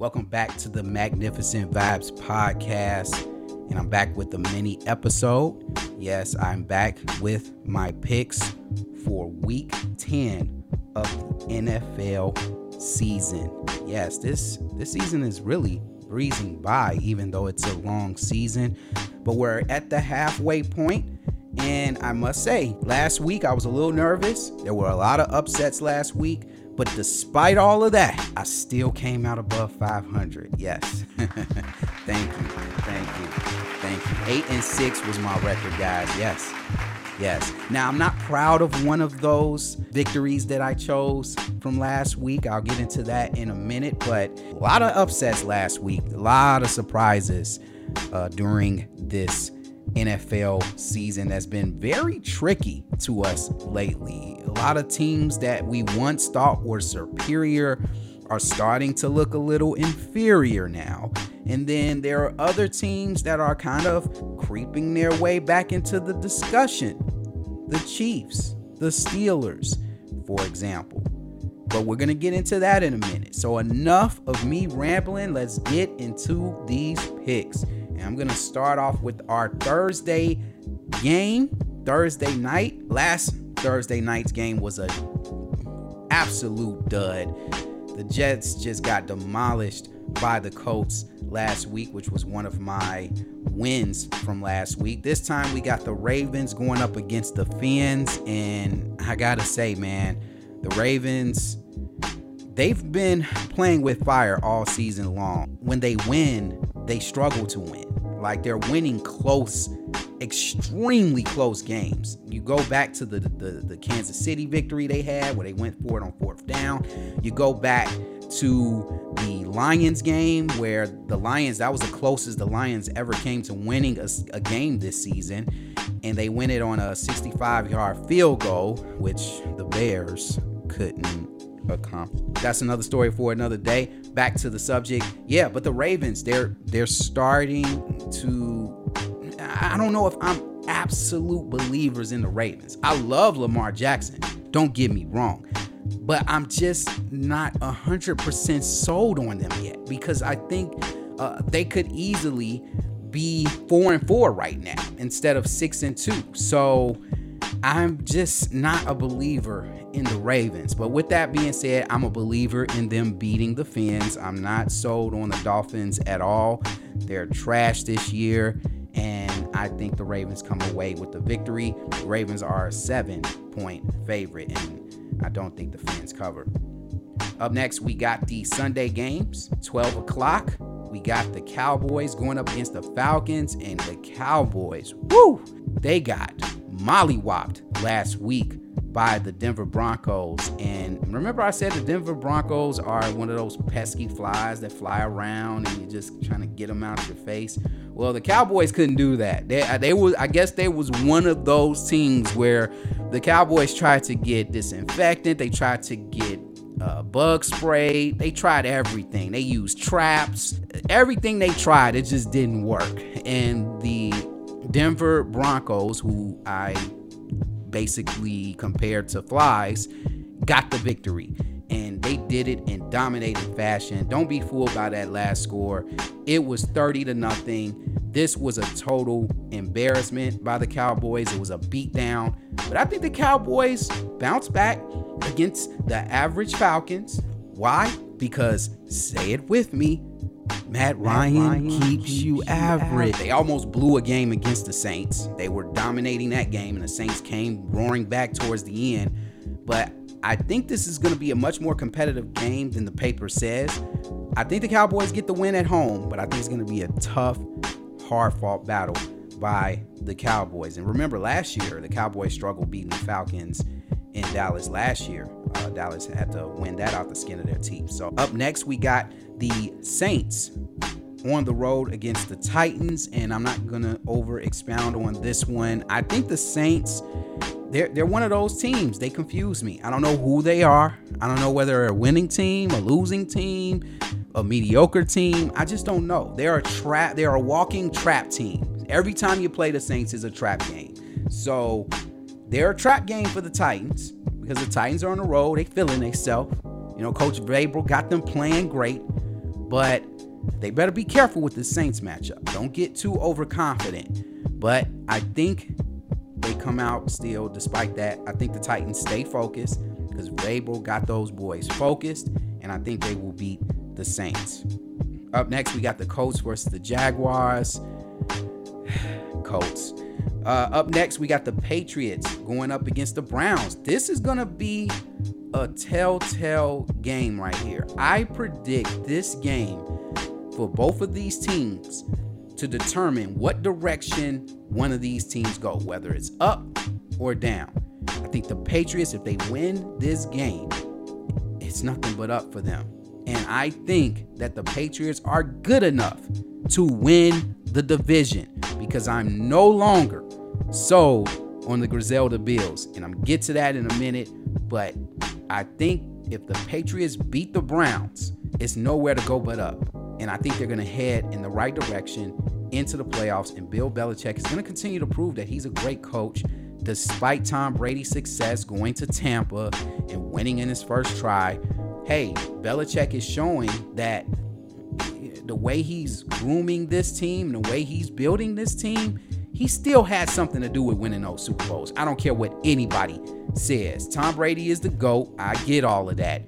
Welcome back to the Magnificent Vibes podcast. And I'm back with a mini episode. Yes, I'm back with my picks for week 10 of the NFL season. Yes, this this season is really breezing by, even though it's a long season. But we're at the halfway point, and I must say, last week I was a little nervous. There were a lot of upsets last week, but despite all of that, I still came out above 500. Yes. thank you. Thank you. Thank you. Eight and six was my record, guys. Yes. Yes. Now, I'm not proud of one of those victories that I chose from last week. I'll get into that in a minute, but a lot of upsets last week, a lot of surprises uh, during this NFL season that's been very tricky to us lately. A lot of teams that we once thought were superior are starting to look a little inferior now. And then there are other teams that are kind of creeping their way back into the discussion. The Chiefs, the Steelers, for example. But we're going to get into that in a minute. So, enough of me rambling. Let's get into these picks. And I'm going to start off with our Thursday game, Thursday night. Last Thursday night's game was a absolute dud. The Jets just got demolished by the Colts last week, which was one of my wins from last week. This time we got the Ravens going up against the Fins, and I gotta say, man, the Ravens, they've been playing with fire all season long. When they win, they struggle to win. Like they're winning close, extremely close games. You go back to the, the, the Kansas City victory they had where they went for it on fourth down. You go back to the Lions game where the Lions, that was the closest the Lions ever came to winning a, a game this season. And they win it on a 65 yard field goal, which the Bears couldn't accomplish. That's another story for another day. Back to the subject. Yeah, but the Ravens, they're they're starting to I don't know if I'm absolute believers in the Ravens. I love Lamar Jackson. Don't get me wrong. But I'm just not 100% sold on them yet because I think uh, they could easily be 4 and 4 right now instead of 6 and 2. So I'm just not a believer in the Ravens. But with that being said, I'm a believer in them beating the Fins. I'm not sold on the Dolphins at all. They're trash this year. I think the Ravens come away with the victory. The Ravens are a seven point favorite, and I don't think the fans cover. Up next, we got the Sunday games, 12 o'clock. We got the Cowboys going up against the Falcons, and the Cowboys, woo, they got mollywopped last week by the Denver Broncos. And remember, I said the Denver Broncos are one of those pesky flies that fly around and you're just trying to get them out of your face. Well, the Cowboys couldn't do that. They, uh, they was, I guess, they was one of those teams where the Cowboys tried to get disinfectant. They tried to get uh, bug spray. They tried everything. They used traps. Everything they tried, it just didn't work. And the Denver Broncos, who I basically compared to flies, got the victory. And they did it in dominating fashion. Don't be fooled by that last score. It was 30 to nothing. This was a total embarrassment by the Cowboys. It was a beatdown. But I think the Cowboys bounced back against the average Falcons. Why? Because, say it with me, Matt Ryan, Matt Ryan keeps, keeps you average. They almost blew a game against the Saints. They were dominating that game, and the Saints came roaring back towards the end. But I think this is going to be a much more competitive game than the paper says. I think the Cowboys get the win at home, but I think it's going to be a tough, hard fought battle by the Cowboys. And remember, last year, the Cowboys struggled beating the Falcons in Dallas last year. Uh, Dallas had to win that out the skin of their teeth. So up next, we got the Saints on the road against the Titans, and I'm not gonna over expound on this one. I think the Saints, they're they're one of those teams. They confuse me. I don't know who they are. I don't know whether they're a winning team, a losing team, a mediocre team. I just don't know. They're a trap. They're a walking trap team. Every time you play the Saints is a trap game. So they're a trap game for the Titans because the Titans are on the road. They feeling themselves. You know, Coach Vrabel got them playing great. But they better be careful with the Saints matchup. Don't get too overconfident. But I think they come out still, despite that. I think the Titans stay focused because Vrabel got those boys focused, and I think they will beat the Saints. Up next, we got the Colts versus the Jaguars. Colts. Uh, up next, we got the Patriots going up against the Browns. This is going to be a telltale game right here. I predict this game for both of these teams to determine what direction one of these teams go, whether it's up or down. I think the Patriots, if they win this game, it's nothing but up for them. And I think that the Patriots are good enough to win the division because I'm no longer sold on the Griselda Bills. And I'm get to that in a minute, but I think if the Patriots beat the Browns, it's nowhere to go but up. And I think they're going to head in the right direction into the playoffs. And Bill Belichick is going to continue to prove that he's a great coach despite Tom Brady's success going to Tampa and winning in his first try. Hey, Belichick is showing that the way he's grooming this team, the way he's building this team, he still had something to do with winning those Super Bowls. I don't care what anybody says. Tom Brady is the GOAT. I get all of that.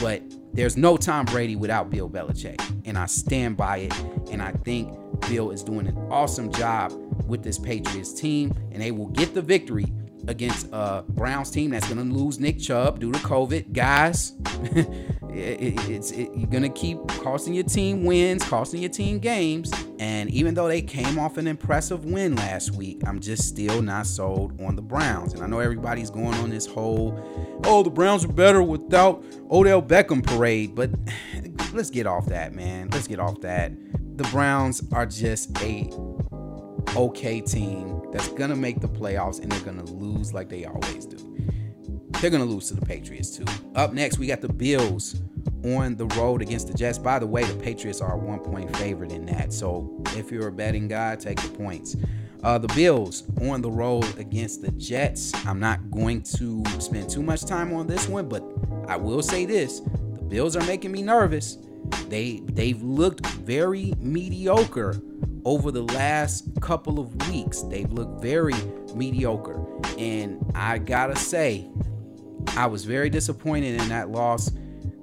But there's no Tom Brady without Bill Belichick. And I stand by it. And I think Bill is doing an awesome job with this Patriots team. And they will get the victory against a Browns team that's going to lose Nick Chubb due to COVID. Guys, it, it's it, you're gonna keep costing your team wins, costing your team games. And even though they came off an impressive win last week, I'm just still not sold on the Browns. And I know everybody's going on this whole, oh, the Browns are better without Odell Beckham parade. But let's get off that, man. Let's get off that. The Browns are just a okay team that's gonna make the playoffs and they're gonna lose like they always do. They're going to lose to the Patriots, too. Up next, we got the Bills on the road against the Jets. By the way, the Patriots are one point favorite in that. So if you're a betting guy, take the points. Uh, the Bills on the road against the Jets. I'm not going to spend too much time on this one, but I will say this: the Bills are making me nervous. They they've looked very mediocre over the last couple of weeks. They've looked very mediocre, and I gotta say, I was very disappointed in that loss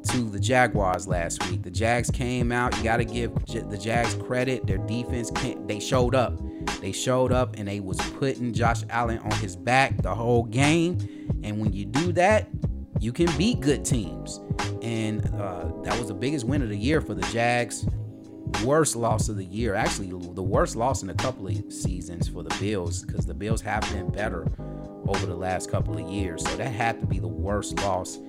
to the Jaguars last week. The Jags came out. You got to give the Jags credit. Their defense, they showed up. They showed up and they was putting Josh Allen on his back the whole game. And when you do that, you can beat good teams. And uh, that was the biggest win of the year for the Jags. Worst loss of the year. Actually, the worst loss in a couple of seasons for the Bills because the Bills have been better over the last couple of years. So that had to be the worst loss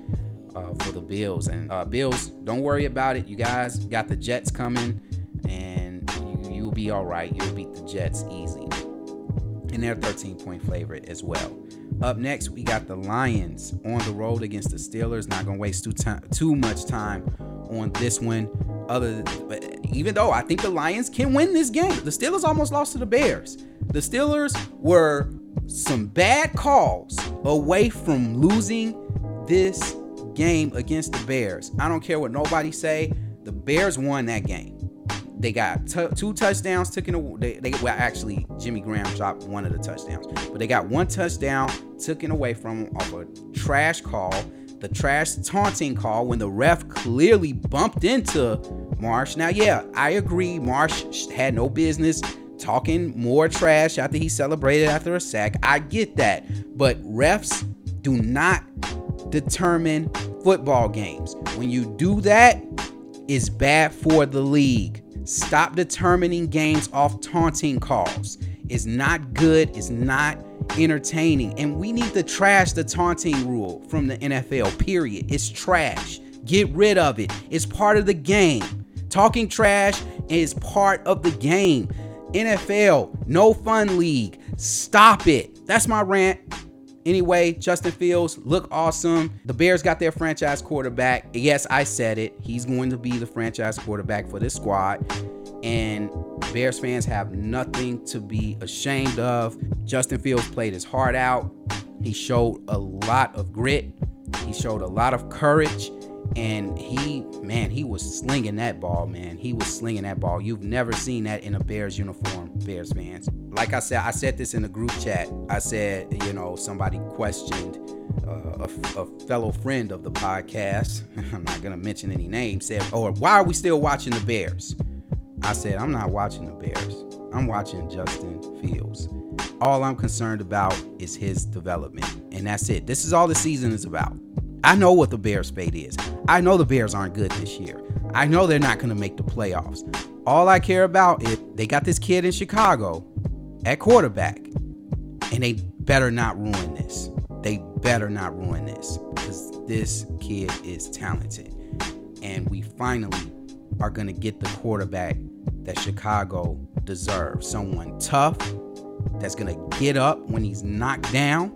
uh, for the Bills. And uh, Bills, don't worry about it. You guys got the Jets coming, and you, you'll be all right. You'll beat the Jets easy. And they're 13 point favorite as well. Up next, we got the Lions on the road against the Steelers. Not gonna waste too time, too much time on this one. Other, but even though I think the Lions can win this game, the Steelers almost lost to the Bears. The Steelers were some bad calls away from losing this game against the Bears. I don't care what nobody say. The Bears won that game. They got t- two touchdowns taken away. They, they well actually Jimmy Graham dropped one of the touchdowns, but they got one touchdown taken away from them off a trash call. The trash taunting call when the ref clearly bumped into Marsh. Now, yeah, I agree. Marsh had no business talking more trash after he celebrated after a sack. I get that. But refs do not determine football games. When you do that, it's bad for the league. Stop determining games off taunting calls. It's not good. It's not entertaining. And we need to trash the taunting rule from the NFL, period. It's trash. Get rid of it. It's part of the game. Talking trash is part of the game. NFL, no fun league. Stop it. That's my rant. Anyway, Justin Fields look awesome. The Bears got their franchise quarterback. Yes, I said it. He's going to be the franchise quarterback for this squad. And Bears fans have nothing to be ashamed of. Justin Fields played his heart out. He showed a lot of grit. He showed a lot of courage. And he, man, he was slinging that ball, man. He was slinging that ball. You've never seen that in a Bears uniform, Bears fans. Like I said, I said this in the group chat. I said, you know, somebody questioned uh, a, a, fellow friend of the podcast. I'm not gonna mention any names. Said, "Oh, why are we still watching the Bears?" I said, "I'm not watching the Bears. I'm watching Justin Fields. All I'm concerned about is his development, and that's it. This is all the season is about." I know what the Bears' fate is. I know the Bears aren't good this year. I know they're not going to make the playoffs. All I care about is they got this kid in Chicago at quarterback, and they better not ruin this. They better not ruin this because this kid is talented. And we finally are going to get the quarterback that Chicago deserves. Someone tough that's going to get up when he's knocked down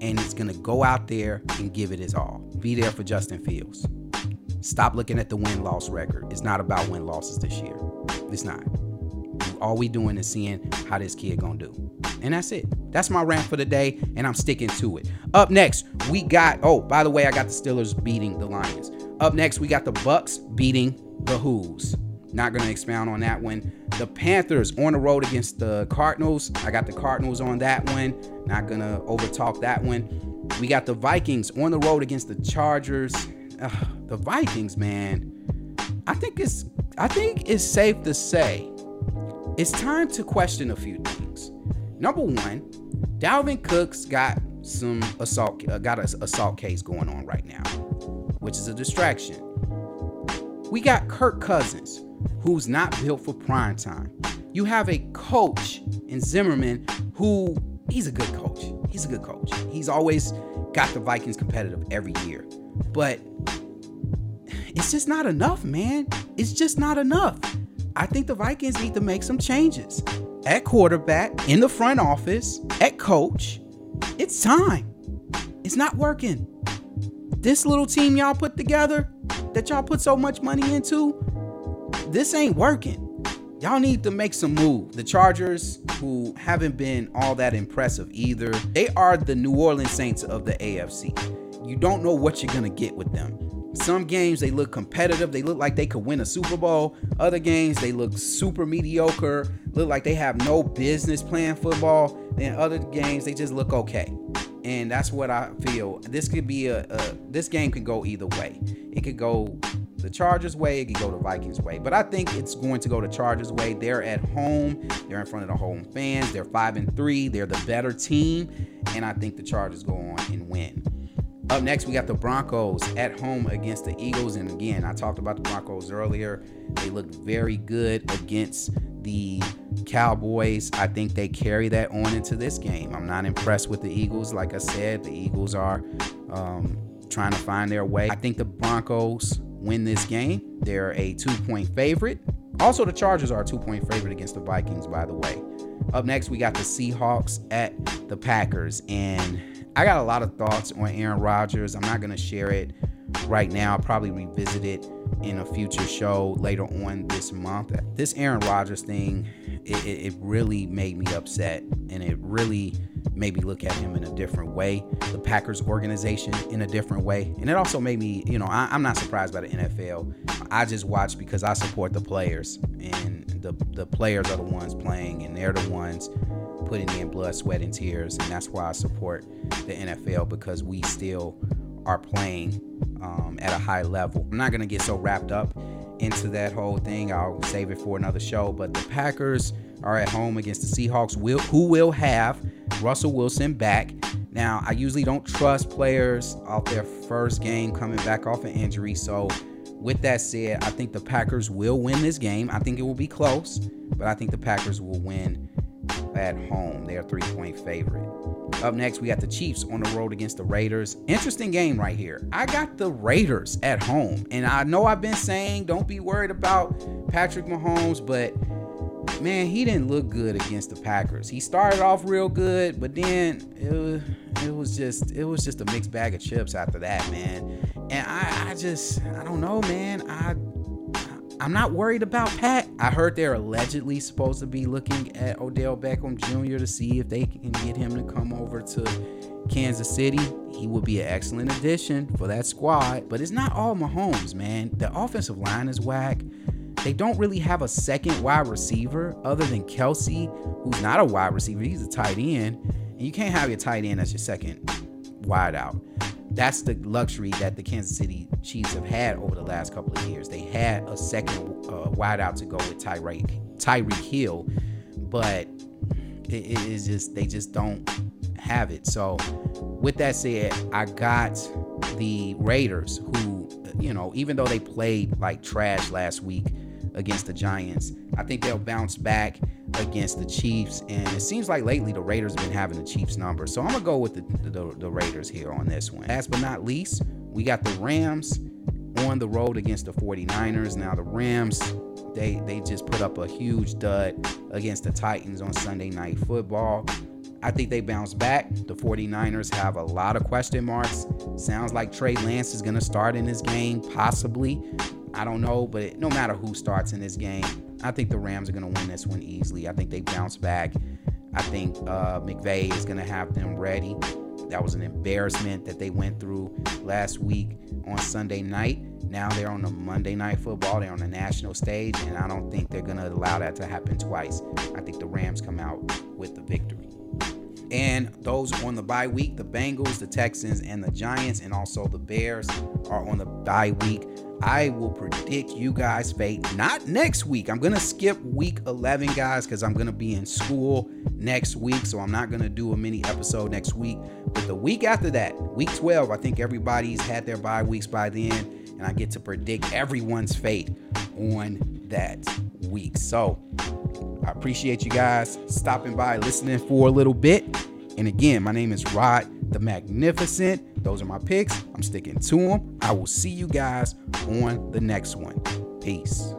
and he's going to go out there and give it his all. Be there for Justin Fields. Stop looking at the win loss record. It's not about win losses this year. It's not. All we doing is seeing how this kid gonna do. And that's it. That's my rant for the day, and I'm sticking to it. Up next, we got oh, by the way, I got the Steelers beating the Lions. Up next, we got the Bucs beating the Who's. Not gonna expound on that one. The Panthers on the road against the Cardinals. I got the Cardinals on that one. Not gonna overtalk that one. We got the Vikings on the road against the Chargers. Ugh, the Vikings, man. I think it's I think it's safe to say it's time to question a few things. Number one, Dalvin Cook's got some assault uh, got an assault case going on right now, which is a distraction. We got Kirk Cousins, who's not built for prime time. You have a coach in Zimmerman who he's a good coach. He's a good coach. He's always got the Vikings competitive every year. But it's just not enough, man. It's just not enough. I think the Vikings need to make some changes. At quarterback, in the front office, at coach, it's time. It's not working. This little team y'all put together, that y'all put so much money into, this ain't working. Y'all need to make some move. The Chargers, who haven't been all that impressive either, they are the New Orleans Saints of the AFC. You don't know what you're gonna get with them. Some games they look competitive, they look like they could win a Super Bowl. Other games they look super mediocre, look like they have no business playing football. Then other games they just look okay. And that's what I feel. This could be a, a this game could go either way. It could go the Chargers way, it could go the Vikings way. But I think it's going to go the Chargers way. They're at home, they're in front of the home fans, they're five and three, they're the better team, and I think the Chargers go on and win. Up next, we got the Broncos at home against the Eagles. And again, I talked about the Broncos earlier. They looked very good against the Cowboys. I think they carry that on into this game. I'm not impressed with the Eagles. Like I said, the Eagles are um, trying to find their way. I think the Broncos win this game. They're a two point favorite. Also, the Chargers are a two point favorite against the Vikings, by the way. Up next, we got the Seahawks at the Packers. And I got a lot of thoughts on Aaron Rodgers. I'm not going to share it right now. I'll probably revisit it in a future show later on this month. This Aaron Rodgers thing, it, it, really made me upset and it really made me look at him in a different way, the Packers organization in a different way. And it also made me, you know, I, am not surprised by the NFL. I just watch because I support the players and the, the players are the ones playing and they're the ones putting in blood, sweat, and tears. And that's why I support the NFL because we still are playing um, at a high level. I'm not going to get so wrapped up into that whole thing. I'll save it for another show. But the Packers are at home against the Seahawks, will, who will have Russell Wilson back. Now, I usually don't trust players off their first game coming back off an injury. So, with that said, I think the Packers will win this game. I think it will be close, but I think the Packers will win at home. They're three point favorite. Up next, we got the Chiefs on the road against the Raiders. Interesting game right here. I got the Raiders at home. And I know I've been saying don't be worried about Patrick Mahomes, but man, he didn't look good against the Packers. He started off real good, but then it was, it was just it was just a mixed bag of chips after that, man. And I, I just I don't know, man. I I'm not worried about Pat. I heard they're allegedly supposed to be looking at Odell Beckham Jr. to see if they can get him to come over to Kansas City. He would be an excellent addition for that squad. But it's not all Mahomes, man. The offensive line is whack. They don't really have a second wide receiver other than Kelce, who's not a wide receiver. He's a tight end. And you can't have your tight end as your second wide out that's the luxury that the Kansas City Chiefs have had over the last couple of years. They had a second uh, wideout to go with Tyreek Tyreek Hill, but it, it is just they just don't have it. So, with that said, I got the Raiders, who you know, even though they played like trash last week against the Giants, I think they'll bounce back against the Chiefs. And it seems like lately the Raiders have been having the Chiefs number. So I'm going to go with the, the, the, Raiders here on this one. Last but not least, we got the Rams on the road against the 49ers. Now, the Rams, they, they just put up a huge dud against the Titans on Sunday Night Football. I think they bounce back. The 49ers have a lot of question marks. Sounds like Trey Lance is going to start in this game, possibly. I don't know, but it, no matter who starts in this game, I think the Rams are going to win this one easily. I think they bounce back. I think uh, McVay is going to have them ready. That was an embarrassment that they went through last week on Sunday night. Now they're on the Monday night football. They're on the national stage, and I don't think they're going to allow that to happen twice. I think the Rams come out with the victory. And those on the bye week, the Bengals, the Texans, and the Giants, and also the Bears are on the bye week. I will predict you guys' fate not next week. I'm going to skip week 11, guys, because I'm going to be in school next week. So I'm not going to do a mini episode next week. But the week after that, week 12, I think everybody's had their bye weeks by then. And I get to predict everyone's fate on that week. So I appreciate you guys stopping by, listening for a little bit. And again, my name is Rod the Magnificent. Those are my picks. I'm sticking to them. I will see you guys on the next one. Peace.